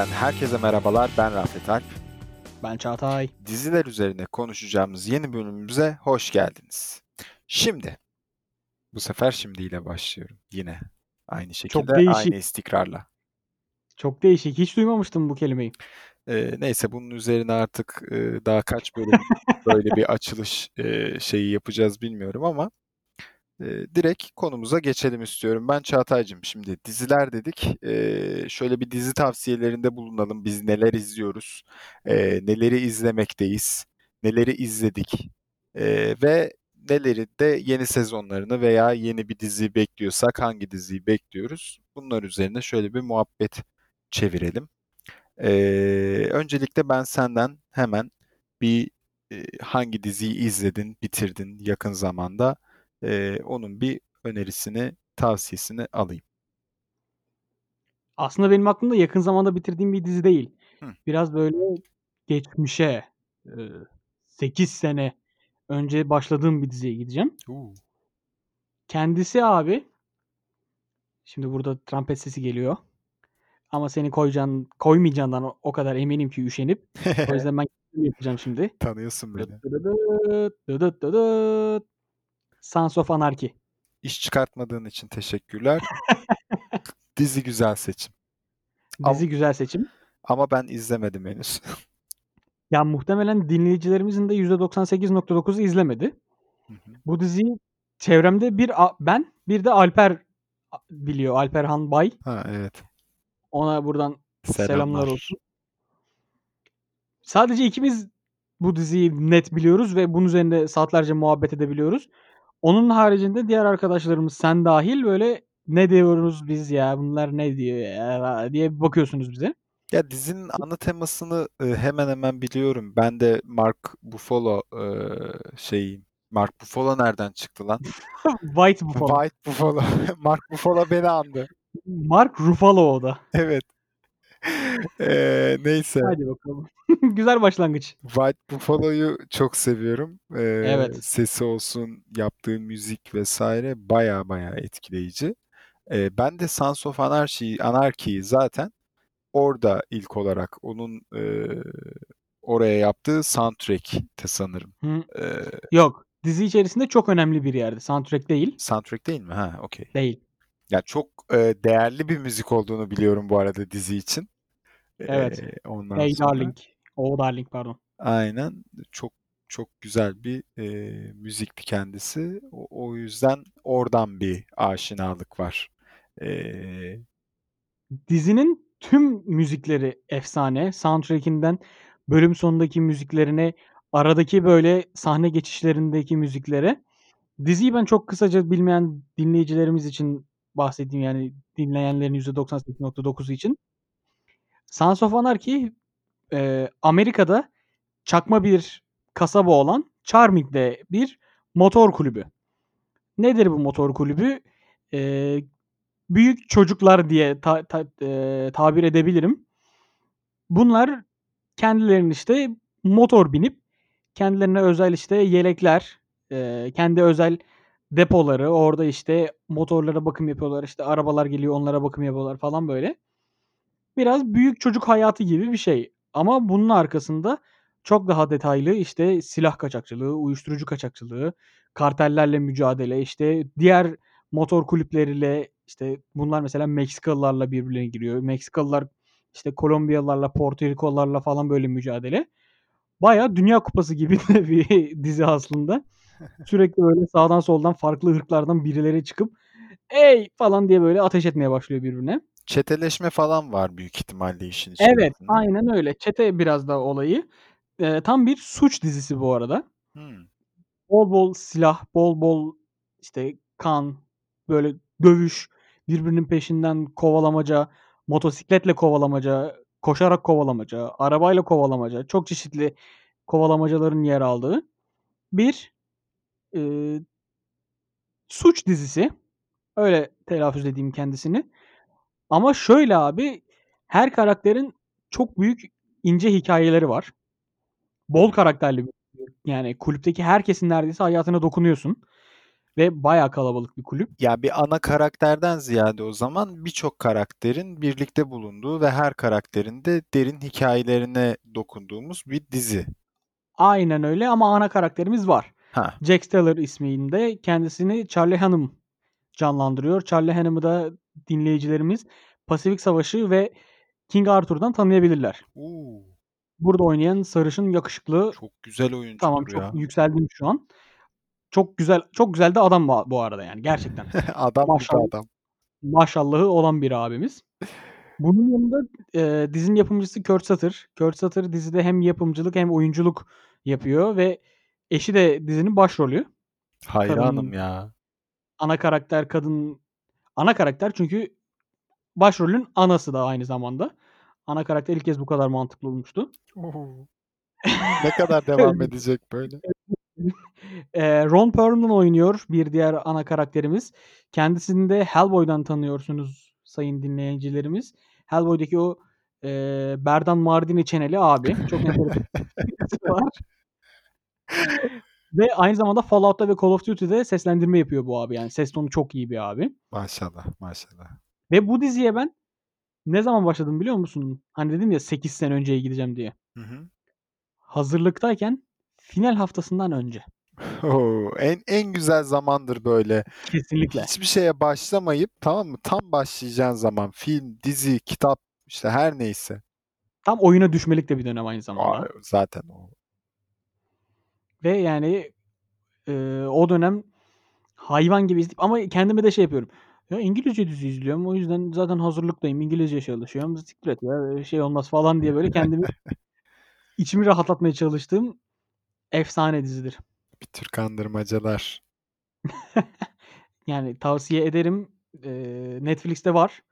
Bizden herkese merhabalar. Ben Rafet Alp. Ben Çağatay. Diziler üzerine konuşacağımız yeni bölümümüze hoş geldiniz. Şimdi, bu sefer şimdiyle başlıyorum. Yine aynı şekilde, değişik. aynı istikrarla. Çok değişik. Hiç duymamıştım bu kelimeyi. Ee, neyse bunun üzerine artık e, daha kaç bölüm böyle bir açılış e, şeyi yapacağız bilmiyorum ama e, direkt konumuza geçelim istiyorum. Ben Çağatay'cığım şimdi diziler dedik. E, şöyle bir dizi tavsiyelerinde bulunalım. Biz neler izliyoruz, e, neleri izlemekteyiz, neleri izledik e, ve neleri de yeni sezonlarını veya yeni bir dizi bekliyorsak hangi diziyi bekliyoruz? Bunlar üzerine şöyle bir muhabbet çevirelim. Ee, öncelikle ben senden hemen bir e, hangi diziyi izledin, bitirdin yakın zamanda e, onun bir önerisini, tavsiyesini alayım. Aslında benim aklımda yakın zamanda bitirdiğim bir dizi değil. Hı. Biraz böyle geçmişe, e, 8 sene önce başladığım bir diziye gideceğim. Uuu. Kendisi abi şimdi burada trompet sesi geliyor. Ama seni koyacağın, koymayacağından o- kadar eminim ki üşenip. O yüzden ben yapacağım şimdi. Tanıyorsun beni. Sons of Anarchy. İş çıkartmadığın için teşekkürler. Dizi güzel seçim. Ama- Dizi güzel seçim. Ama ben izlemedim henüz. Ya muhtemelen dinleyicilerimizin de %98.9'u izlemedi. Hı hı. Bu diziyi çevremde bir ben bir de Alper biliyor. Alper Han Bay. ha evet. Ona buradan selamlar, Selamlar. olsun. Sadece ikimiz bu diziyi net biliyoruz ve bunun üzerinde saatlerce muhabbet edebiliyoruz. Onun haricinde diğer arkadaşlarımız sen dahil böyle ne diyoruz biz ya bunlar ne diyor ya diye bir bakıyorsunuz bize. Ya dizinin ana temasını e, hemen hemen biliyorum. Ben de Mark Buffalo e, şeyi Mark Buffalo nereden çıktı lan? White Buffalo. White Buffalo. Mark Buffalo beni andı. Mark Ruffalo o da. Evet. Eee, neyse. Hadi bakalım. Güzel başlangıç. White Buffalo'yu çok seviyorum. Eee, Evet. sesi olsun, yaptığı müzik vesaire baya baya etkileyici. Eee, ben de Sons of Anarchy, Anarchy'yi zaten orada ilk olarak onun eee, oraya yaptığı soundtrack'te sanırım. Hı. Eee, Yok. Dizi içerisinde çok önemli bir yerde. Soundtrack değil. soundtrack değil mi? Ha, okey. Değil. Ya çok eee, değerli bir müzik olduğunu biliyorum bu arada dizi için. Evet. Eee, ondan Hey sonra Darling. Oh Darling pardon. aynen çok çok güzel bir eee, müzikti kendisi. O, o yüzden oradan bir aşinalık var. Eee, Dizinin tüm müzikleri efsane. Soundtrack'inden bölüm sonundaki müziklerine, aradaki böyle sahne geçişlerindeki müziklere. Diziyi ben çok kısaca bilmeyen dinleyicilerimiz için bahsedeyim yani dinleyenlerin %98.9'u için. Sons of Anarchy eee, Amerika'da çakma bir kasaba olan Charming'de bir motor kulübü. Nedir bu motor kulübü? Eee, büyük çocuklar diye ta- ta- eee, tabir edebilirim. Bunlar kendilerinin işte motor binip kendilerine özel işte yelekler, eee, kendi özel depoları, orada işte motorlara bakım yapıyorlar, işte arabalar geliyor onlara bakım yapıyorlar falan böyle. Biraz büyük çocuk hayatı gibi bir şey. Ama bunun arkasında çok daha detaylı işte silah kaçakçılığı, uyuşturucu kaçakçılığı, kartellerle mücadele, işte diğer motor kulüpleriyle işte bunlar mesela Meksikalılarla birbirine giriyor. Meksikalılar işte Kolombiyalılarla, Porto Riko'larla falan böyle mücadele. Bayağı Dünya Kupası gibi de bir dizi aslında. Sürekli böyle sağdan soldan farklı ırklardan birileri çıkıp ey falan diye böyle ateş etmeye başlıyor birbirine. çeteleşme falan var büyük ihtimalle işin Evet, içerisinde. aynen öyle. Çete biraz da olayı. Eee, tam bir suç dizisi bu arada. Hmm. Bol bol silah, bol bol işte kan, böyle dövüş, birbirinin peşinden kovalamaca, motosikletle kovalamaca, koşarak kovalamaca, arabayla kovalamaca, çok çeşitli kovalamacaların yer aldığı bir eee, suç dizisi. Öyle telaffuz edeyim kendisini. Ama şöyle abi, her karakterin çok büyük ince hikayeleri var. Bol karakterli bir yani kulüpteki herkesin neredeyse hayatına dokunuyorsun. ve bayağı kalabalık bir kulüp. Ya bir ana karakterden ziyade o zaman birçok karakterin birlikte bulunduğu ve her karakterin de derin hikayelerine dokunduğumuz bir dizi. Aynen öyle ama ana karakterimiz var. Ha. Jack Steller isminde kendisini Charlie Hunnam canlandırıyor. Charlie Hunnam'ı da dinleyicilerimiz Pasifik Savaşı ve King Arthur'dan tanıyabilirler. Oo, Burada oynayan sarışın yakışıklı çok güzel oyuncudur tamam çok ya. yükseldim şu an. Çok güzel çok güzel de adam bu, arada yani gerçekten. Adam Maşallah. adam. Maşallahı olan bir abimiz. Bunun yanında e, dizinin yapımcısı Kurt Sutter. Kurt Sutter dizide hem yapımcılık hem oyunculuk yapıyor ve eşi de dizinin başrolü. Hayranım Kadın- ya. Ana karakter kadın ana karakter çünkü başrolün anası da aynı zamanda. Ana karakter ilk kez bu kadar mantıklı olmuştu. ne kadar devam edecek böyle? Eee, Ron Perlman oynuyor bir diğer ana karakterimiz. Kendisini de Hellboy'dan tanıyorsunuz sayın dinleyicilerimiz. Hellboy'daki o eee, Berdan Mardini çeneli abi. Çok enteresan var. Ve aynı zamanda Fallout'ta ve Call of Duty'de seslendirme yapıyor bu abi. Yani ses tonu çok iyi bir abi. Maşallah maşallah. Ve bu diziye ben ne zaman başladım biliyor musun? Hani dedim ya 8 sene önceye gideceğim diye. Hı hı. Hazırlıktayken final haftasından önce. Oo, en en güzel zamandır böyle. Kesinlikle. Hiçbir şeye başlamayıp tamam mı? Tam başlayacağın zaman film, dizi, kitap işte her neyse. Tam oyuna düşmelik de bir dönem aynı zamanda. Aa, zaten o. Ve yani eee, o dönem hayvan gibi izleyip ama kendime de şey yapıyorum. Ya İngilizce dizi izliyorum. O yüzden zaten hazırlıktayım. İngilizce çalışıyorum. Siktir ya şey olmaz falan diye böyle kendimi içimi rahatlatmaya çalıştığım efsane dizidir. Bir tür kandırmacalar. Yani tavsiye ederim. Netflix'te var.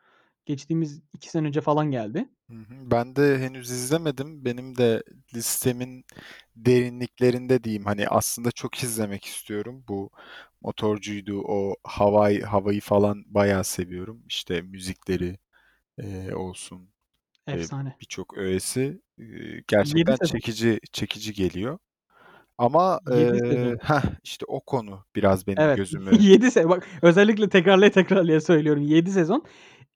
Geçtiğimiz 2 sene önce falan geldi. Hı hı. Ben de henüz izlemedim. Benim de listemin derinliklerinde diyeyim. Hani aslında çok izlemek istiyorum. Bu motorcuydu, o havayı, havayı falan bayağı seviyorum. İşte müzikleri eee, olsun, Efsane. birçok öğesi 7 gerçekten sezon. çekici çekici geliyor. Ama 7 eee sezon. heh, işte o konu biraz benim Evet. gözümü 7 se bak özellikle tekrarlaya tekrarlaya söylüyorum. 7 sezon.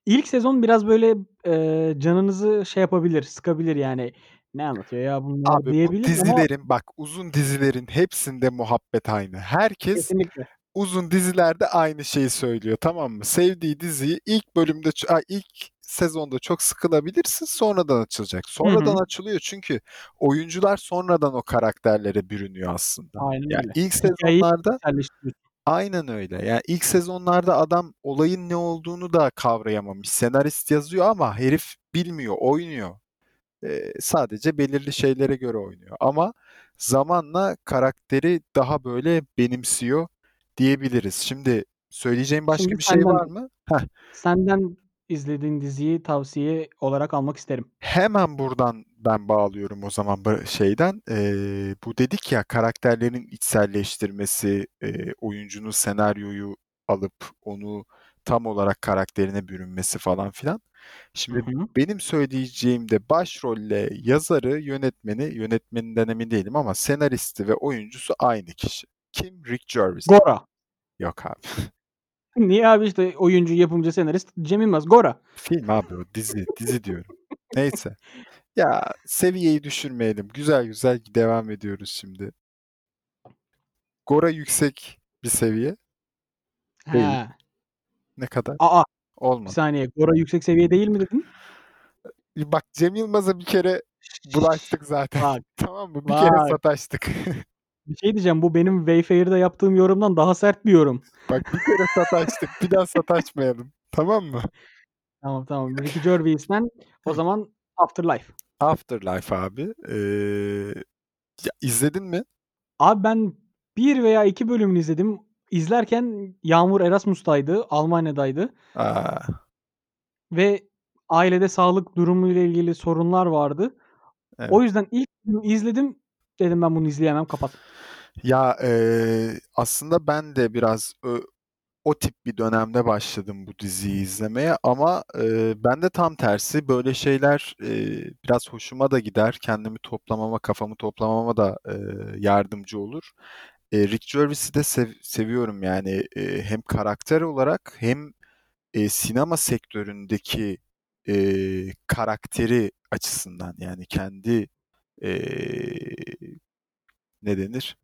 İlk sezon biraz böyle eee, canınızı şey yapabilir, sıkabilir yani. Ne anlatıyor ya bunlar Abi bu diyebilir ama dizilerin bak uzun dizilerin hepsinde muhabbet aynı. Herkes kesinlikle. uzun dizilerde aynı şeyi söylüyor tamam mı? Sevdiği diziyi ilk bölümde ç- ay, ilk sezonda çok sıkılabilirsin sonradan açılacak. Hı Sonradan hı. açılıyor çünkü oyuncular sonradan o karakterlere bürünüyor aslında. Aynen Yani öyle. ilk Hikayeyi sezonlarda içselleştiriyorsun. Aynen öyle. Yani ilk sezonlarda adam olayın ne olduğunu da kavrayamamış. Senarist yazıyor ama herif bilmiyor, oynuyor. Eee, sadece belirli şeylere göre oynuyor. Ama zamanla karakteri daha böyle benimsiyor diyebiliriz. Şimdi söyleyeceğim başka Şimdi bir şey var mı? Heh. senden izlediğin diziyi tavsiye olarak almak isterim. Hemen buradan ben bağlıyorum o zaman şeyden. Eee, bu dedik ya karakterlerin içselleştirmesi, eee, oyuncunun senaryoyu alıp onu tam olarak karakterine bürünmesi falan filan. Hı Şimdi hı. benim söyleyeceğim de başrolle yazarı, yönetmeni, yönetmeninden emin değilim ama senaristi ve oyuncusu aynı kişi. Kim? Rick Gervais. Gora. Yok abi. Niye abi işte oyuncu, yapımcı, senarist Cem Yılmaz. Gora. Film abi o dizi, dizi diyorum. Neyse. Ya seviyeyi düşürmeyelim. Güzel güzel devam ediyoruz şimdi. Gora yüksek bir seviye. Değil. He. Ne kadar? A, a! Bir Olmadı. saniye. Gora yüksek seviye değil mi dedin? Bak Cem Yılmaz'a bir kere bulaştık zaten. Bak. Tamam mı? Bir kere Bak. sataştık. Bir şey diyeceğim. Bu benim Wayfair'da yaptığım yorumdan daha sert bir yorum. Bak bir kere sataştık. Bir daha sataşmayalım. Tamam mı? Tamam, tamam. Ricky Gervais'ten o zaman Afterlife. Afterlife abi. Eee, ya izledin mi? Abi ben 1 veya 2 bölümünü izledim. İzlerken Yağmur Erasmus'taydı, Almanya'daydı. A! Ve ailede sağlık durumuyla ilgili sorunlar vardı. Evet. O yüzden ilk bölümü izledim. Dedim ben bunu izleyemem, kapat. Ya, eee, aslında ben de biraz o tip bir dönemde başladım bu diziyi izlemeye ama, eee, bende tam tersi böyle şeyler, eee, biraz hoşuma da gider. Kendimi toplamama, kafamı toplamama da, eee, yardımcı olur. Eee, Rick Gervais'i de sev seviyorum yani, eee, hem karakter olarak hem, eee, sinema sektöründeki, eee, karakteri açısından yani kendi, eee, ne denir?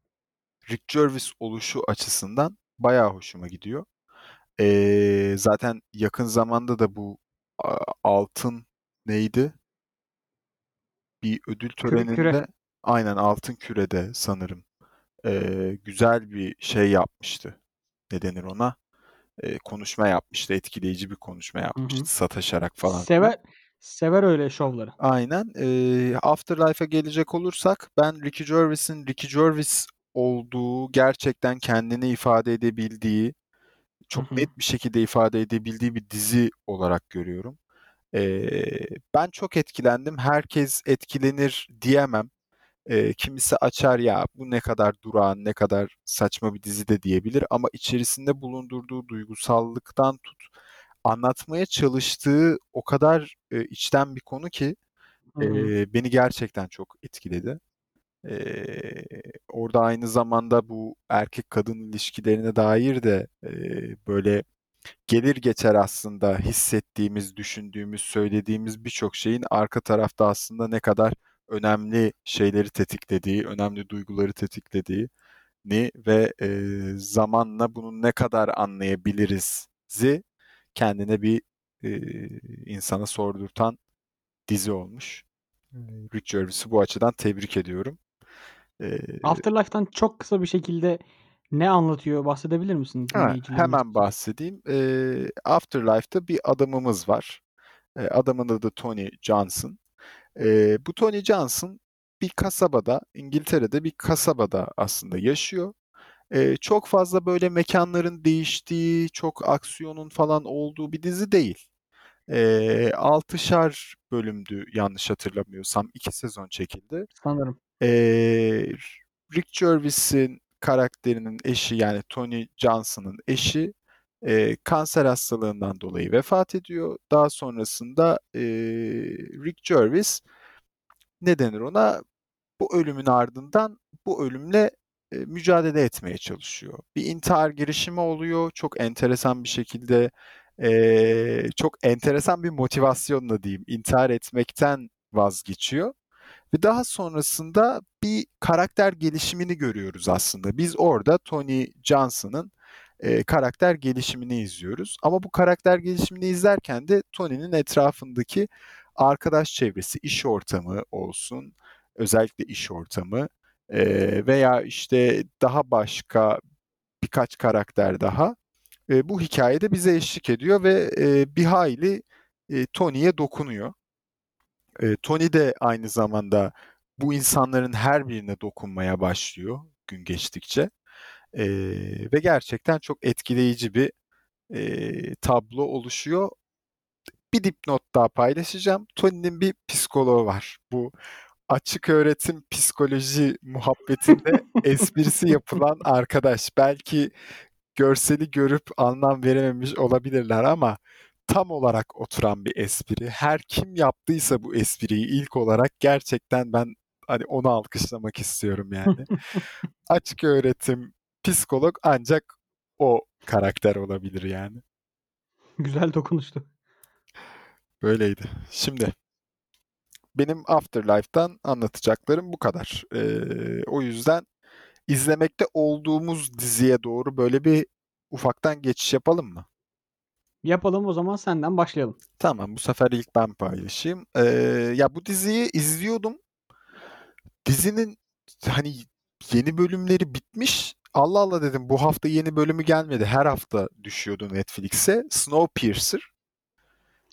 Rick Gervais oluşu açısından bayağı hoşuma gidiyor. Eee, zaten yakın zamanda da bu, aaa, altın neydi? Bir ödül Kü küre. töreninde Aynen, Altın Küre'de sanırım, eee, güzel bir şey yapmıştı. Ne denir ona? Eee, konuşma yapmıştı, etkileyici bir konuşma Hı hı. yapmıştı sataşarak falan. Sever sever öyle şovları. Aynen. Eee, Afterlife'a gelecek olursak ben Ricky Gervais'in Ricky Gervais olduğu, gerçekten kendini ifade edebildiği, çok net bir şekilde ifade edebildiği bir dizi olarak görüyorum. Eee, ben çok etkilendim. Herkes etkilenir diyemem. Eee, kimisi açar, "Ya, bu ne kadar durağan, ne kadar saçma bir dizi." de diyebilir ama içerisinde bulundurduğu duygusallıktan tut, anlatmaya çalıştığı o kadar, eee, içten bir konu ki, eee, beni gerçekten çok etkiledi. Eee, orada aynı zamanda bu erkek kadın ilişkilerine dair de, eee, böyle gelir geçer aslında hissettiğimiz, düşündüğümüz, söylediğimiz birçok şeyin arka tarafta aslında ne kadar önemli şeyleri tetiklediği, önemli duyguları tetiklediğini ve, eee, zamanla bunu ne kadar anlayabiliriz'i kendine bir, eee, insana sordurtan dizi olmuş. Rick Gervais'i bu açıdan tebrik ediyorum. Eee Afterlife'tan çok kısa bir şekilde ne anlatıyor bahsedebilir misin Ha, hemen bahsedeyim. Eee, Afterlife'da bir adamımız var. Eee, adamın adı Tony Johnson. Eee, bu Tony Johnson bir kasabada, İngiltere'de bir kasabada aslında yaşıyor. Eee, çok fazla böyle mekânların değiştiği, çok aksiyonun falan olduğu bir dizi değil. Eee, 6'şar bölümdü yanlış hatırlamıyorsam. 2 sezon çekildi. Sanırım. Eee, Rick Gervais'in karakterinin eşi yani Tony Johnson'ın eşi, eee, kanser hastalığından dolayı vefat ediyor. Daha sonrasında, eee, Rick Gervais, ne denir ona? Bu ölümün ardından bu ölümle, eee, mücadele etmeye çalışıyor. Bir intihar girişimi oluyor. Çok enteresan bir şekilde, eee, çok enteresan bir motivasyonla diyeyim, intihar etmekten vazgeçiyor ve daha sonrasında bir karakter gelişimini görüyoruz aslında. Biz orada Tony Johnson'ın, eee, karakter gelişimini izliyoruz ama bu karakter gelişimini izlerken de Tony'nin etrafındaki arkadaş çevresi, iş ortamı olsun, özellikle iş ortamı, eee, veya, işte, daha başka birkaç karakter daha, eee, bu hikâyede bize eşlik ediyor ve, eee, bir hayli, eee, Tony'ye dokunuyor. Tony de aynı zamanda bu insanların her birine dokunmaya başlıyor gün geçtikçe, eee, ve gerçekten çok etkileyici bir, eee, tablo oluşuyor. Bir dipnot daha paylaşacağım. Tony'nin bir psikoloğu var. Bu açık öğretim psikoloji muhabbetinde esprisi yapılan arkadaş. Belki görseli görüp anlam verememiş olabilirler ama tam olarak oturan bir espri. Her kim yaptıysa bu espriyi ilk olarak gerçekten ben, hani, onu alkışlamak istiyorum yani. Açık öğretim psikolog ancak o karakter olabilir yani. Güzel dokunuştu. Böyleydi. Şimdi benim Afterlife'tan anlatacaklarım bu kadar. Eee, o yüzden izlemekte olduğumuz diziye doğru böyle bir ufaktan geçiş yapalım mı? Yapalım, o zaman senden başlayalım. Tamam, bu sefer ilk ben paylaşayım. Eee, ya, bu diziyi izliyordum. Dizinin, hani, yeni bölümleri bitmiş. "Allah Allah!" dedim, "Bu hafta yeni bölümü gelmedi." Her hafta düşüyordu Netflix'e. Snowpiercer.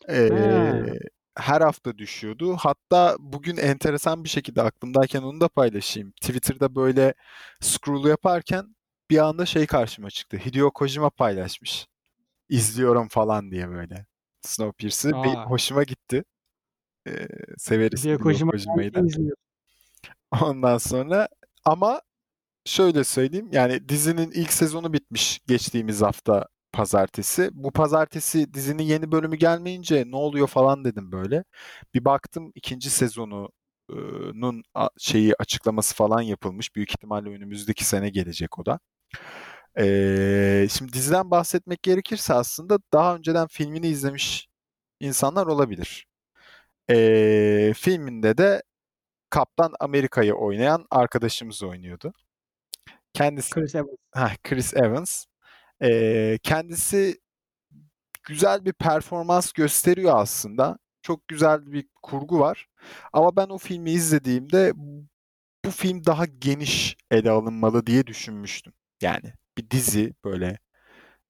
Eee, her hafta düşüyordu. Hatta bugün enteresan bir şekilde aklımdayken onu da paylaşayım. Twitter'da böyle scroll yaparken bir anda şey karşıma çıktı. Hideo Kojima paylaşmış. "İzliyorum." falan diye böyle Snowpiercer'ı. Benim A! hoşuma gitti. Eee, severiz Hideo Kojima Kojima'yı da. izliyor. Ondan sonra ama şöyle söyleyeyim, yani dizinin ilk sezonu bitmiş geçtiğimiz hafta pazartesi. Bu pazartesi dizinin yeni bölümü gelmeyince "Ne oluyor?" falan dedim böyle. Bir baktım 2. sezonu nun a- şeyi açıklaması falan yapılmış. Büyük ihtimalle önümüzdeki sene gelecek o da. Ee, şimdi diziden bahsetmek gerekirse aslında daha önceden filmini izlemiş insanlar olabilir. Ee, filminde de Kaptan Amerika'yı oynayan arkadaşımız oynuyordu. Kendisi Chris Evans. Heh, Chris Evans. Ee, kendisi güzel bir performans gösteriyor aslında. Çok güzel bir kurgu var. Ama ben o filmi izlediğimde bu film daha geniş ele alınmalı diye düşünmüştüm. Yani bir dizi böyle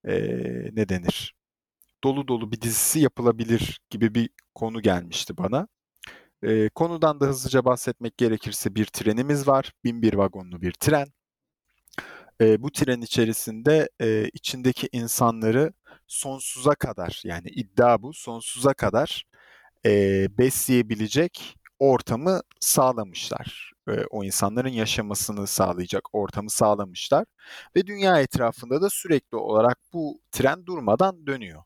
eee, ne denir? Dolu dolu bir dizisi yapılabilir gibi bir konu gelmişti bana. Eee, konudan da hızlıca bahsetmek gerekirse bir trenimiz var. 1001 vagonlu bir tren. Eee, bu tren içerisinde eee, içindeki insanları sonsuza kadar yani iddia bu sonsuza kadar eee, besleyebilecek ortamı sağlamışlar. O insanların yaşamasını sağlayacak ortamı sağlamışlar ve dünya etrafında da sürekli olarak bu tren durmadan dönüyor.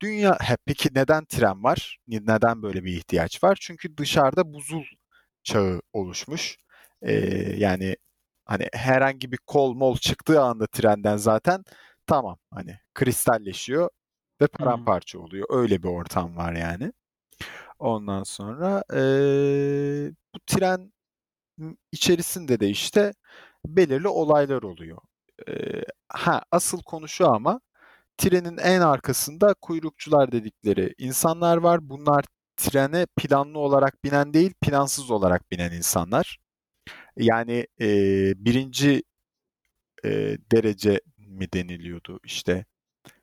Dünya he, peki neden tren var? Neden böyle bir ihtiyaç var? Çünkü dışarıda buzul çağı oluşmuş. Eee, yani hani herhangi bir kol mol çıktığı anda trenden zaten tamam hani kristalleşiyor ve paramparça oluyor. Öyle bir ortam var yani. Ondan sonra eee, bu tren içerisinde de işte belirli olaylar oluyor. Eee, ha asıl konu şu ama trenin en arkasında kuyrukçular dedikleri insanlar var. Bunlar trene planlı olarak binen değil, plansız olarak binen insanlar. Yani eee, birinci eee, derece mi deniliyordu işte.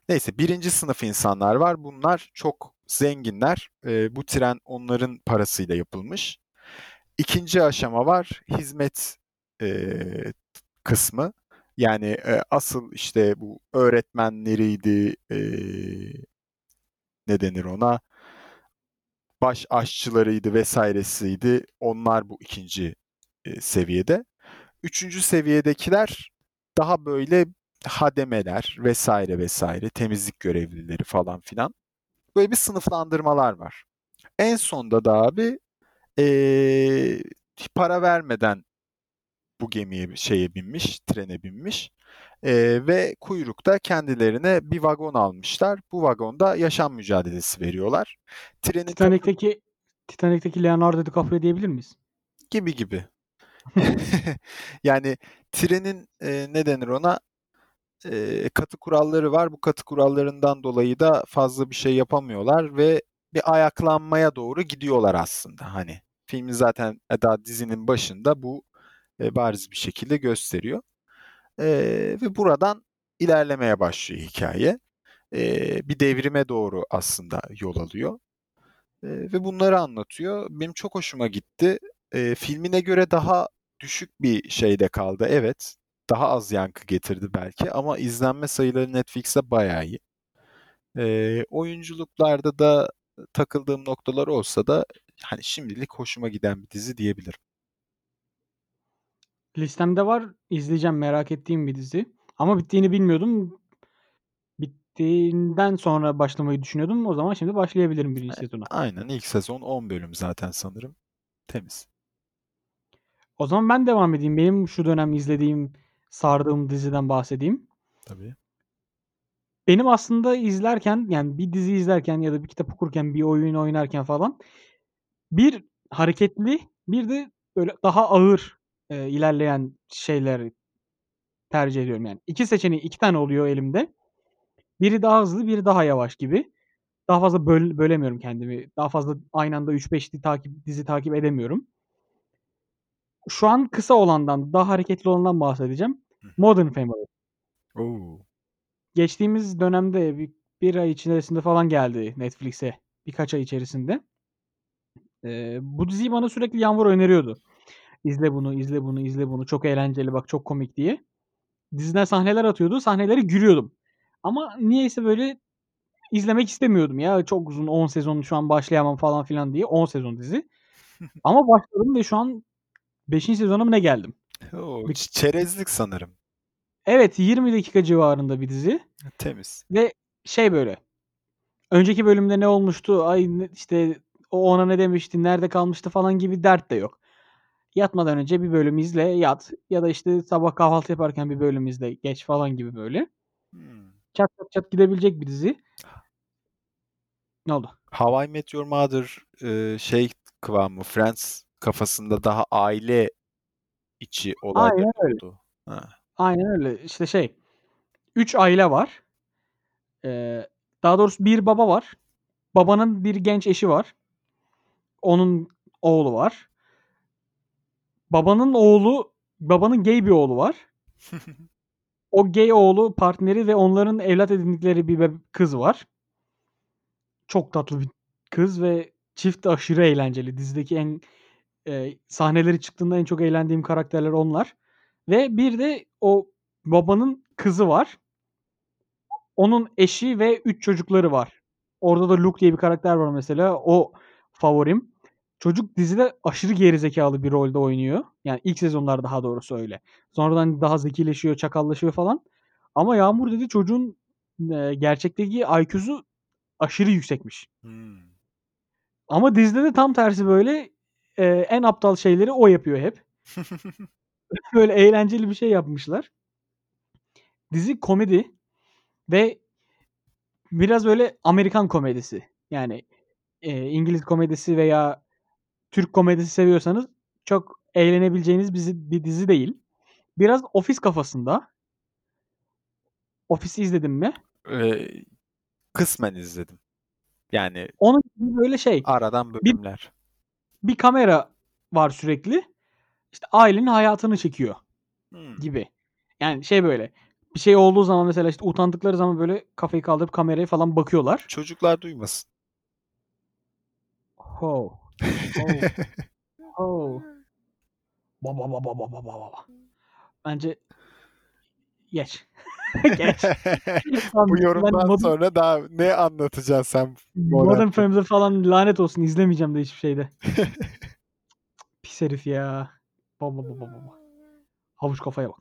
Neyse birinci sınıf insanlar var. Bunlar çok zenginler. Eee, bu tren onların parasıyla yapılmış. İkinci aşama var. Hizmet eee, kısmı. Yani e, asıl işte bu öğretmenleriydi, eee, ne denir ona, baş aşçılarıydı vesairesiydi. Onlar bu ikinci e, seviyede. Üçüncü seviyedekiler daha böyle hademeler vesaire vesaire, temizlik görevlileri falan filan. Böyle bir sınıflandırmalar var. En sonda da abi eee, para vermeden bu gemiye şeye binmiş, trene binmiş Eee, ve kuyrukta kendilerine bir vagon almışlar. Bu vagonda yaşam mücadelesi veriyorlar. Trenin kapı Titanic'teki Titanic'teki Leonardo DiCaprio diyebilir miyiz? gibi gibi. Yani trenin eee, ne denir ona? Eee, katı kuralları var. Bu katı kurallarından dolayı da fazla bir şey yapamıyorlar ve bir ayaklanmaya doğru gidiyorlar aslında. Hani filmin zaten e, daha dizinin başında bu e, bariz bir şekilde gösteriyor. Eee, ve buradan ilerlemeye başlıyor hikaye. Eee, bir devrime doğru aslında yol alıyor. Eee, ve bunları anlatıyor. Benim çok hoşuma gitti. Eee, filmine göre daha düşük bir şeyde kaldı. Evet, daha az yankı getirdi belki ama izlenme sayıları Netflix'te bayağı iyi. Eee, oyunculuklarda da takıldığım noktalar olsa da hani şimdilik hoşuma giden bir dizi diyebilirim. Listemde var. İzleyeceğim merak ettiğim bir dizi. Ama bittiğini bilmiyordum. Bittiğinden sonra başlamayı düşünüyordum. O zaman şimdi başlayabilirim birinci E, sezona. aynen ilk sezon 10 bölüm zaten sanırım. Temiz. O zaman ben devam edeyim. Benim şu dönem izlediğim, sardığım diziden bahsedeyim. Tabii. Benim aslında izlerken yani bir dizi izlerken ya da bir kitap okurken, bir oyun oynarken falan bir hareketli, bir de böyle daha ağır, eee, ilerleyen şeyleri tercih ediyorum yani. 2 seçeneği 2 tane oluyor elimde. Biri daha hızlı, biri daha yavaş gibi. Daha fazla böl bölemiyorum kendimi. Daha fazla aynı anda 3-5 di takip dizi takip edemiyorum. Şu an kısa olandan, daha hareketli olandan bahsedeceğim. Modern Family. O! Geçtiğimiz dönemde bir 1 ay içerisinde falan geldi Netflix'e. Birkaç ay içerisinde. Eee, bu diziyi bana sürekli Yağmur öneriyordu. "İzle bunu, izle bunu, izle bunu. Çok eğlenceli bak, çok komik." diye. Diziden sahneler atıyordu. Sahneleri gülüyordum. Ama niyeyse böyle izlemek istemiyordum ya. Çok uzun 10 sezon şu an başlayamam falan filan diye. 10 sezon dizi. Ama başladım ve şu an 5. sezona mı ne geldim. O! Bir Ç çerezlik sanırım. Evet, 20 dakika civarında bir dizi Temiz. ve şey böyle, önceki bölümde ne olmuştu, ay işte o ona ne demişti, nerede kalmıştı falan gibi dert de yok. Yatmadan önce bir bölüm izle, yat ya da, işte, sabah kahvaltı yaparken bir bölüm izle, geç falan gibi böyle. Hımm. Çat çat çat gidebilecek bir dizi. Ne oldu? How I Met Your Mother, eee, şey kıvamı, Friends kafasında daha aile içi öyle. olduğu. Ha. Aynen öyle. İşte, şey, 3 aile var. Eee, daha doğrusu bir baba var. Babanın bir genç eşi var. Onun oğlu var. Babanın oğlu babanın gay bir oğlu var. O gay oğlu partneri ve onların evlat edindikleri bir kız var. Çok tatlı bir kız ve çift de aşırı eğlenceli. Dizideki en, eee, sahneleri çıktığında en çok eğlendiğim karakterler onlar ve bir de o babanın kızı var. Onun eşi ve 3 çocukları var. Orada da Luke diye bir karakter var mesela. O favorim. Çocuk dizide aşırı gerizekalı bir rolde oynuyor. Yani ilk sezonlar daha doğrusu öyle. Sonradan daha zekileşiyor, çakallaşıyor falan. Ama Yağmur dedi çocuğun, eee, gerçekteki IQ'su aşırı yüksekmiş. Hımm. Ama dizide de tam tersi böyle, eee, en aptal şeyleri o yapıyor hep. Böyle eğlenceli bir şey yapmışlar. Dizi komedi ve biraz böyle Amerikan komedisi. Yani, eee, İngiliz komedisi veya Türk komedisi seviyorsanız çok eğlenebileceğiniz bizi bir dizi değil. Biraz Office kafasında. Office'i izledin mi? Eee, kısmen izledim. Yani Onun böyle şey, aradan bir bölümler. bir kamera var sürekli. İşte ailenin hayatını çekiyor gibi. Yani şey böyle, bir şey olduğu zaman mesela, işte, utandıkları zaman böyle kafayı kaldırıp kameraya falan bakıyorlar. Çocuklar duymasın. Ho. Ho. Ho. Ba ba ba ba ba ba ba ba. Bence geç. Geç. Bu ben yorumdan Modern sonra daha ne anlatacaksın sen Modern Modern Family'de falan lanet olsun izlemeyeceğim de hiçbir şeyde. Pis herif ya. Ba ba ba ba ba ba. Havuç kafaya bak.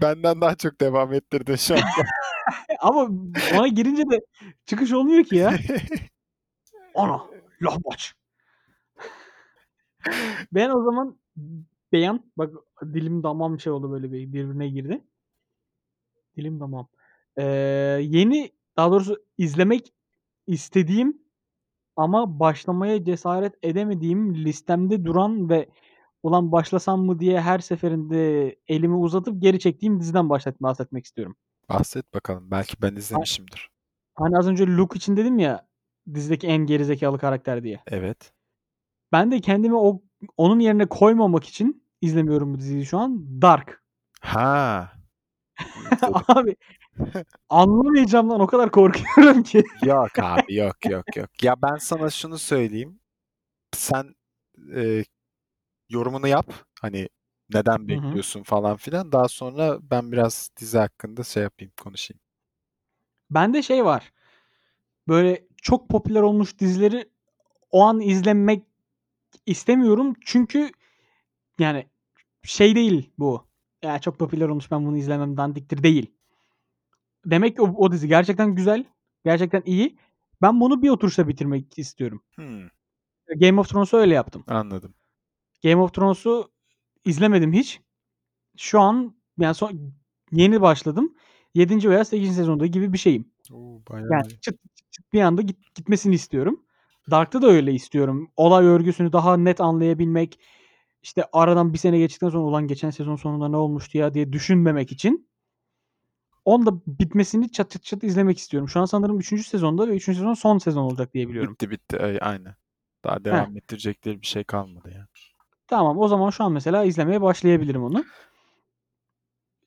Benden daha çok devam ettirdin şu anda. Ama ona girince de çıkış olmuyor ki ya. Ana! Lahmaç. Ben o zaman beyan bak dilim damağım şey oldu böyle bir birbirine girdi. Dilim damağım. Eee, yeni daha doğrusu izlemek istediğim ama başlamaya cesaret edemediğim listemde duran ve ulan başlasam mı diye her seferinde elimi uzatıp geri çektiğim diziden bahset bahsetmek istiyorum. Bahset bakalım. Belki ben izlemişimdir. Hani az önce Luke için dedim ya, dizideki en gerizekalı karakter diye. Evet. Ben de kendimi o onun yerine koymamak için izlemiyorum bu diziyi şu an. Dark. Ha. Abi anlamayacağımdan o kadar korkuyorum ki. Yok abi, yok, yok, yok. Ya ben sana şunu söyleyeyim. Sen, eee, yorumunu yap. Hani neden bekliyorsun falan filan. Daha sonra ben biraz dizi hakkında şey yapayım, konuşayım. Bende şey var. Böyle çok popüler olmuş dizileri o an izlemek istemiyorum. Çünkü yani şey değil bu. Ya çok popüler olmuş ben bunu izlemem dandiktir değil. Demek ki o, o dizi gerçekten güzel. Gerçekten iyi. Ben bunu bir oturuşta bitirmek istiyorum. Hımm. Game of Thrones'u öyle yaptım. Anladım. Game of Thrones'u izlemedim hiç. Şu an yani son yeni başladım. 7. veya 8. sezonda gibi bir şeyim. O! Bayağı Yani çıt çıt çıt bir anda git gitmesini istiyorum. Dark'ta da öyle istiyorum. Olay örgüsünü daha net anlayabilmek, işte aradan bir sene geçtikten sonra ulan geçen sezon sonunda ne olmuştu ya diye düşünmemek için onun da bitmesini çat çat çat izlemek istiyorum. Şu an sanırım 3. sezonda ve 3. sezon son sezon olacak diye biliyorum. Bitti, bitti. Ay aynen. Daha Heh. devam ettirecekleri bir şey kalmadı ya. Tamam, o zaman şu an mesela izlemeye başlayabilirim onu.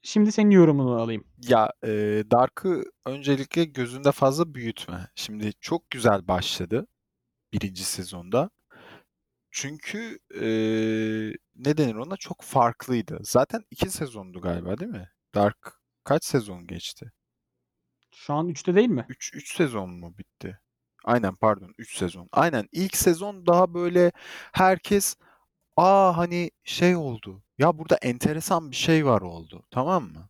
Şimdi senin yorumunu alayım. Ya, eee, Dark'ı öncelikle gözünde fazla büyütme. Şimdi çok güzel başladı 1. sezonda. Çünkü, eee, ne denir ona? Çok farklıydı. Zaten 2 sezondu galiba değil mi? Dark kaç sezon geçti? Şu an 3'te değil mi? 3 3 sezon mu bitti? Aynen pardon 3 sezon. Aynen ilk sezon daha böyle herkes "A, hani şey oldu. Ya burada enteresan bir şey var." oldu. Tamam mı?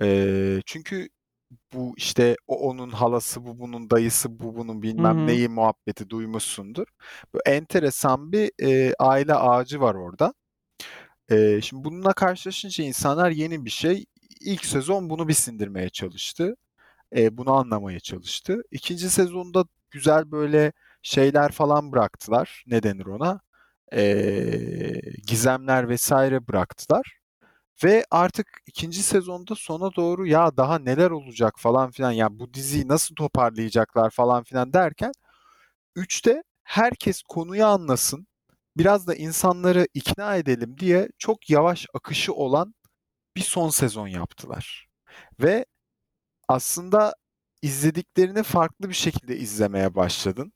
Eee, çünkü bu işte o onun halası, bu bunun dayısı, bu bunun Hı bilmem hı. neyi muhabbeti duymuşsundur. Böyle enteresan bir e, aile ağacı var orada. E, şimdi bununla karşılaşınca insanlar yeni bir şey. İlk sezon bunu bir sindirmeye çalıştı. E, bunu anlamaya çalıştı. İkinci sezonda güzel böyle şeyler falan bıraktılar. Ne denir ona? E, gizemler vesaire bıraktılar. Ve artık ikinci sezonda sona doğru ya daha neler olacak falan filan ya bu diziyi nasıl toparlayacaklar falan filan derken üçte herkes konuyu anlasın biraz da insanları ikna edelim diye çok yavaş akışı olan bir son sezon yaptılar. Ve aslında izlediklerini farklı bir şekilde izlemeye başladın.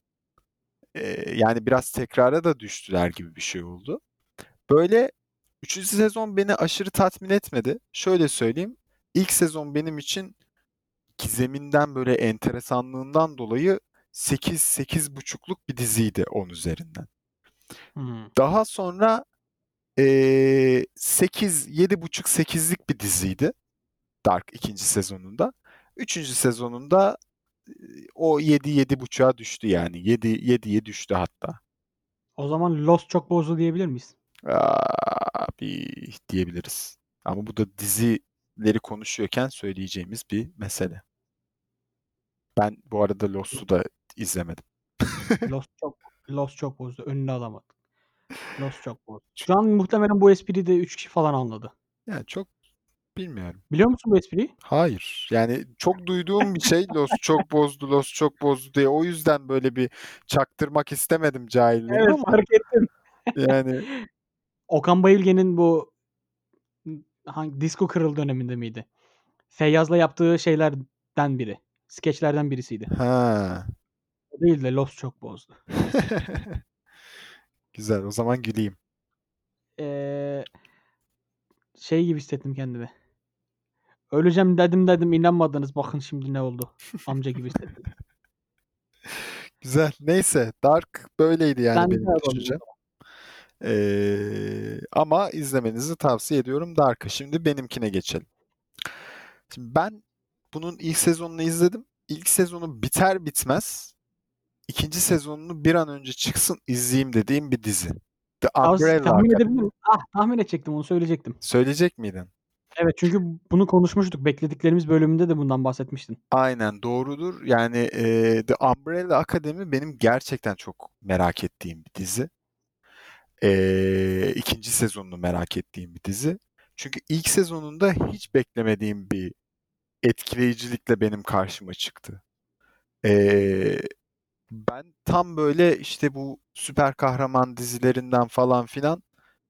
Yani biraz tekrara da düştüler gibi bir şey oldu. Böyle üçüncü sezon beni aşırı tatmin etmedi. Şöyle söyleyeyim. İlk sezon benim için gizeminden böyle enteresanlığından dolayı 8 8 buçukluk bir diziydi 10 üzerinden. Hı. Daha sonra eee 8 7 buçuk 8'lik bir diziydi. Dark ikinci sezonunda. Üçüncü sezonunda o 7 7 buçuğa düştü yani. 7 7'ye düştü hatta. O zaman Lost çok bozdu diyebilir miyiz? Abi diyebiliriz. Ama bu da dizileri konuşuyorken söyleyeceğimiz bir mesele. Ben bu arada Lost'u da izlemedim. Lost çok Lost çok bozdu. Önünü alamadı. Lost çok bozdu. Şu an muhtemelen bu espriyi de 3 kişi falan anladı. Yani çok bilmiyorum. Biliyor musun bu espriyi? Hayır. Yani çok duyduğum bir şey Lost çok bozdu, Lost çok bozdu diye. O yüzden böyle bir çaktırmak istemedim cahilliğimi Evet ama fark ettim. yani Okan Bayülgen'in bu hangi Disco Kırıl döneminde miydi? Feyyaz'la yaptığı şeylerden biri. Skeçlerden birisiydi. ha. O değil de Lost çok bozdu. Güzel. O zaman güleyim. Eee şey gibi hissettim kendimi. Öleceğim dedim dedim inanmadınız. Bakın şimdi ne oldu. Amca gibi hissettim. Güzel. Neyse. Dark böyleydi yani de benim düşüncem. Ee, ama izlemenizi tavsiye ediyorum Dark'ı. Şimdi benimkine geçelim. Şimdi ben bunun ilk sezonunu izledim. İlk sezonu biter bitmez ikinci sezonunu bir an önce çıksın izleyeyim dediğim bir dizi. The Umbrella tahmin Academy. edebilir miyim? Ah tahmin edecektim onu söyleyecektim. Söyleyecek miydin? Evet çünkü bunu konuşmuştuk. Beklediklerimiz bölümünde de bundan bahsetmiştin. Aynen doğrudur. Yani e, The Umbrella Academy benim gerçekten çok merak ettiğim bir dizi. E, ikinci sezonunu merak ettiğim bir dizi. Çünkü ilk sezonunda hiç beklemediğim bir etkileyicilikle benim karşıma çıktı. E, ben tam böyle işte bu süper kahraman dizilerinden falan filan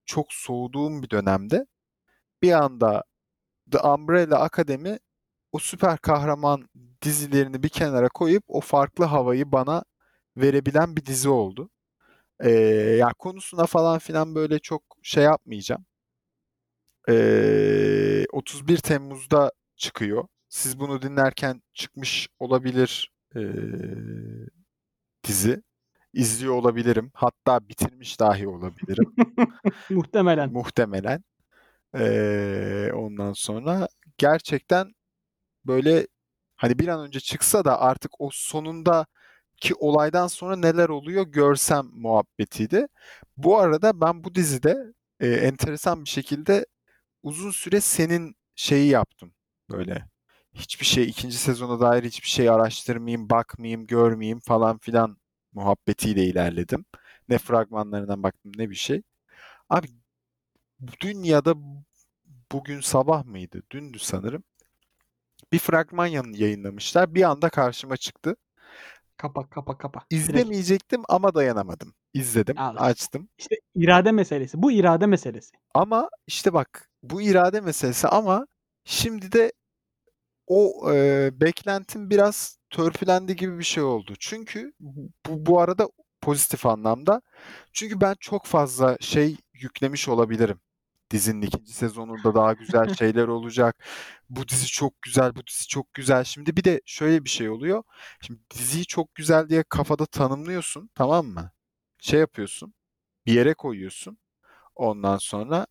çok soğuduğum bir dönemde bir anda The Umbrella Academy o süper kahraman dizilerini bir kenara koyup o farklı havayı bana verebilen bir dizi oldu. Ee, ya konusuna falan filan böyle çok şey yapmayacağım. Ee, 31 Temmuz'da çıkıyor. Siz bunu dinlerken çıkmış olabilir ee, dizi. İzliyor olabilirim. Hatta bitirmiş dahi olabilirim. Muhtemelen. Muhtemelen. Ee, ondan sonra gerçekten böyle hani bir an önce çıksa da artık o sonundaki olaydan sonra neler oluyor görsem muhabbetiydi. Bu arada ben bu dizide e, enteresan bir şekilde uzun süre senin şeyi yaptım böyle. Hiçbir şey ikinci sezona dair hiçbir şey araştırmayayım, bakmayayım, görmeyeyim falan filan muhabbetiyle ilerledim. Ne fragmanlarından baktım ne bir şey. Abi dün ya da bugün sabah mıydı? Dündü sanırım. Bir fragman yayınlamışlar. Bir anda karşıma çıktı. Kapa kapa kapa. Direkt. İzlemeyecektim ama dayanamadım. İzledim, işte. açtım. İşte irade meselesi. Bu irade meselesi. Ama işte bak bu irade meselesi ama şimdi de o e, beklentim biraz törpülendi gibi bir şey oldu. Çünkü bu, bu arada pozitif anlamda. Çünkü ben çok fazla şey yüklemiş olabilirim. Dizinin ikinci sezonunda daha güzel şeyler olacak. Bu dizi çok güzel, bu dizi çok güzel. Şimdi bir de şöyle bir şey oluyor. Şimdi diziyi çok güzel diye kafada tanımlıyorsun, tamam mı? Şey yapıyorsun, bir yere koyuyorsun. Ondan sonra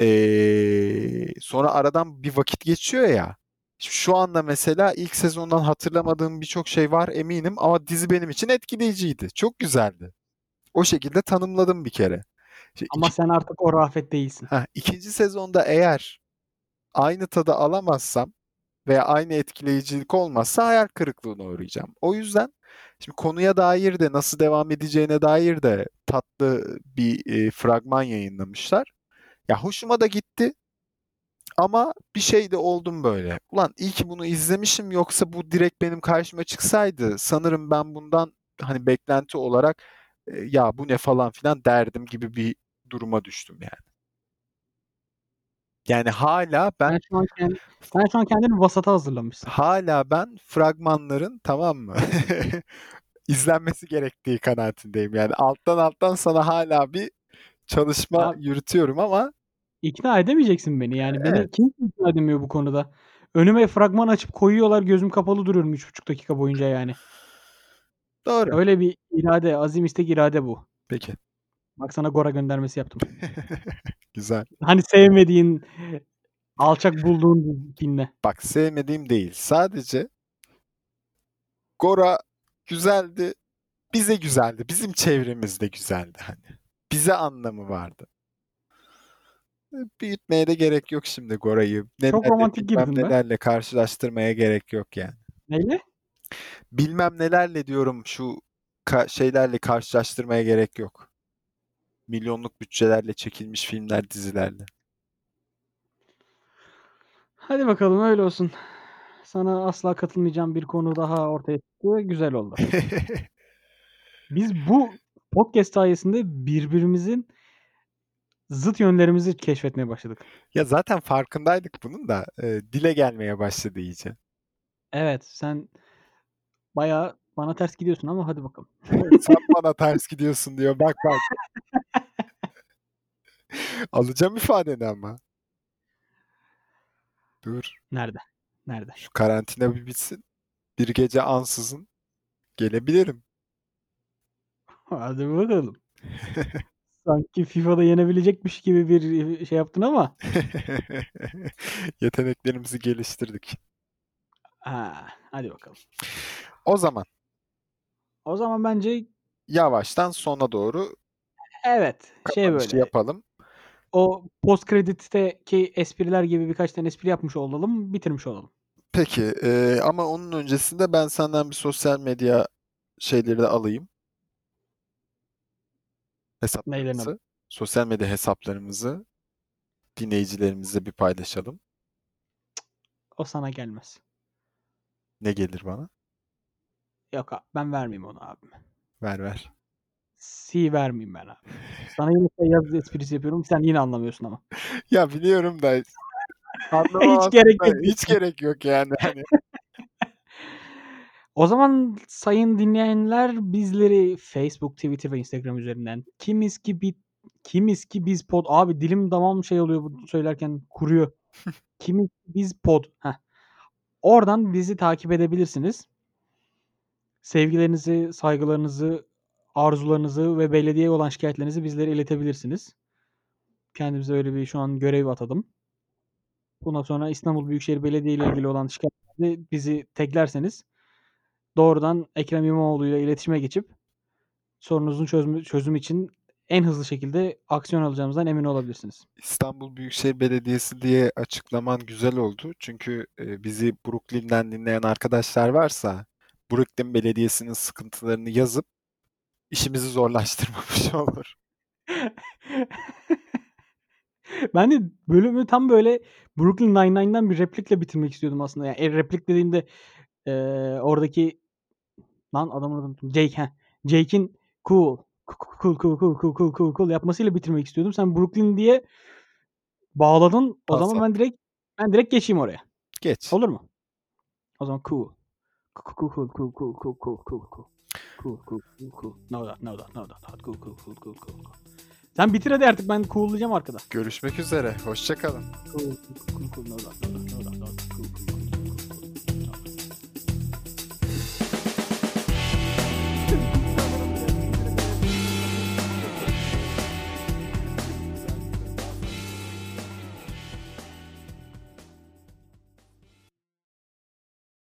eee, sonra aradan bir vakit geçiyor ya. Şu anda mesela ilk sezondan hatırlamadığım birçok şey var eminim ama dizi benim için etkileyiciydi. Çok güzeldi. O şekilde tanımladım bir kere. Şimdi Ama iki- sen artık o Rafet değilsin. Heh, ikinci sezonda eğer aynı tadı alamazsam veya aynı etkileyicilik olmazsa hayal kırıklığına uğrayacağım. O yüzden şimdi konuya dair de nasıl devam edeceğine dair de tatlı bir e, fragman yayınlamışlar. Ya hoşuma da gitti ama bir şey de oldum böyle. Ulan iyi ki bunu izlemişim yoksa bu direkt benim karşıma çıksaydı sanırım ben bundan hani beklenti olarak e, ya bu ne falan filan derdim gibi bir duruma düştüm yani. Yani hala ben Sen şu an, kend- sen şu an kendini vasata hazırlamışsın. hala ben fragmanların tamam mı? izlenmesi gerektiği kanaatindeyim. Yani alttan alttan sana hala bir çalışma Abi- yürütüyorum ama İkna edemeyeceksin beni. Yani beni Evet. kimse ikna edemiyor bu konuda. Önüme fragman açıp koyuyorlar gözüm kapalı duruyorum 3,5 dakika boyunca yani. doğru. Öyle bir irade, azim istek irade bu. Peki. Bak sana Gora göndermesi yaptım. Güzel. Hani sevmediğin, alçak bulduğun filmle. Bak sevmediğim değil. Sadece Gora güzeldi. Bize güzeldi. Bizim çevremizde güzeldi hani. Bize anlamı vardı. Büyütmeye de gerek yok şimdi Gora'yı. Nelerle, romantik bilmem girdin be. nelerle karşılaştırmaya gerek yok yani. Neyle? Bilmem nelerle diyorum şu ka- şeylerle karşılaştırmaya gerek yok. Milyonluk bütçelerle çekilmiş filmler, dizilerle. Hadi bakalım öyle olsun. Sana asla katılmayacağım bir konu daha ortaya çıktı. Güzel oldu. Biz bu podcast sayesinde birbirimizin zıt yönlerimizi keşfetmeye başladık. Ya zaten farkındaydık bunun da e, dile gelmeye başladı iyice. Evet, sen bayağı bana ters gidiyorsun ama hadi bakalım. Sen bana ters gidiyorsun diyor. Bak bak. Alacağım ifadeni ama. Dur. Nerede? Nerede? Şu karantina bir bitsin. Bir gece ansızın gelebilirim. Hadi bakalım. Sanki FIFA'da yenebilecekmiş gibi bir şey yaptın ama. Yeteneklerimizi geliştirdik. Ha, hadi bakalım. O zaman O zaman bence yavaştan sona doğru evet şey böyle yapalım. O post kreditteki espriler gibi birkaç tane espri yapmış olalım, bitirmiş olalım. Peki e, ama onun öncesinde ben senden bir sosyal medya şeyleri de alayım. Hesaplarımızı, sosyal medya hesaplarımızı dinleyicilerimizle bir paylaşalım. O sana gelmez. Ne gelir bana? Yok abi, ben vermeyeyim onu abime. Ver ver. C vermeyeyim ben abi. Sana yine şey yaz esprisi yapıyorum. Sen yine anlamıyorsun ama. Ya biliyorum da anlamamak gerek yok. hiç gerek yok yani. Hani O zaman sayın dinleyenler bizleri Facebook, Twitter ve Instagram üzerinden kimiz ki bi kimiz ki biz pod abi dilim damağım şey oluyor bunu söylerken kuruyor. kimiz ki biz pod. Heh. Oradan bizi takip edebilirsiniz. Sevgilerinizi, saygılarınızı, arzularınızı ve belediyeye olan şikayetlerinizi bizlere iletebilirsiniz. Kendimize öyle bir şu an görev atadım. Bundan sonra İstanbul Büyükşehir Belediye ile ilgili olan şikayetleri bizi teklerseniz doğrudan Ekrem İmamoğlu ile iletişime geçip sorunuzun çözümü, çözüm için en hızlı şekilde aksiyon alacağımızdan emin olabilirsiniz. İstanbul Büyükşehir Belediyesi diye açıklaman güzel oldu. Çünkü e, bizi Brooklyn'den dinleyen arkadaşlar varsa Brooklyn Belediyesi'nin sıkıntılarını yazıp işimizi zorlaştırmamış olur. ben de bölümü tam böyle Brooklyn Nine-Nine'dan bir replikle bitirmek istiyordum aslında. Yani e, replik dediğimde e, oradaki lan adamın adını unuttum. Jake he. Jake'in cool cool cool cool cool cool cool cool yapmasıyla bitirmek istiyordum. Sen Brooklyn diye bağladın. O Pas zaman ben direkt ben direkt geçeyim oraya. Geç. Olur mu? O zaman cool. Cool cool cool cool cool cool cool cool. Cool cool cool. No that no that no that. Cool cool cool cool cool. Sen bitir hadi artık ben cool diyeceğim arkada. Görüşmek üzere. Hoşça kalın. Cool cool cool cool no that no that no that no that. Cool cool.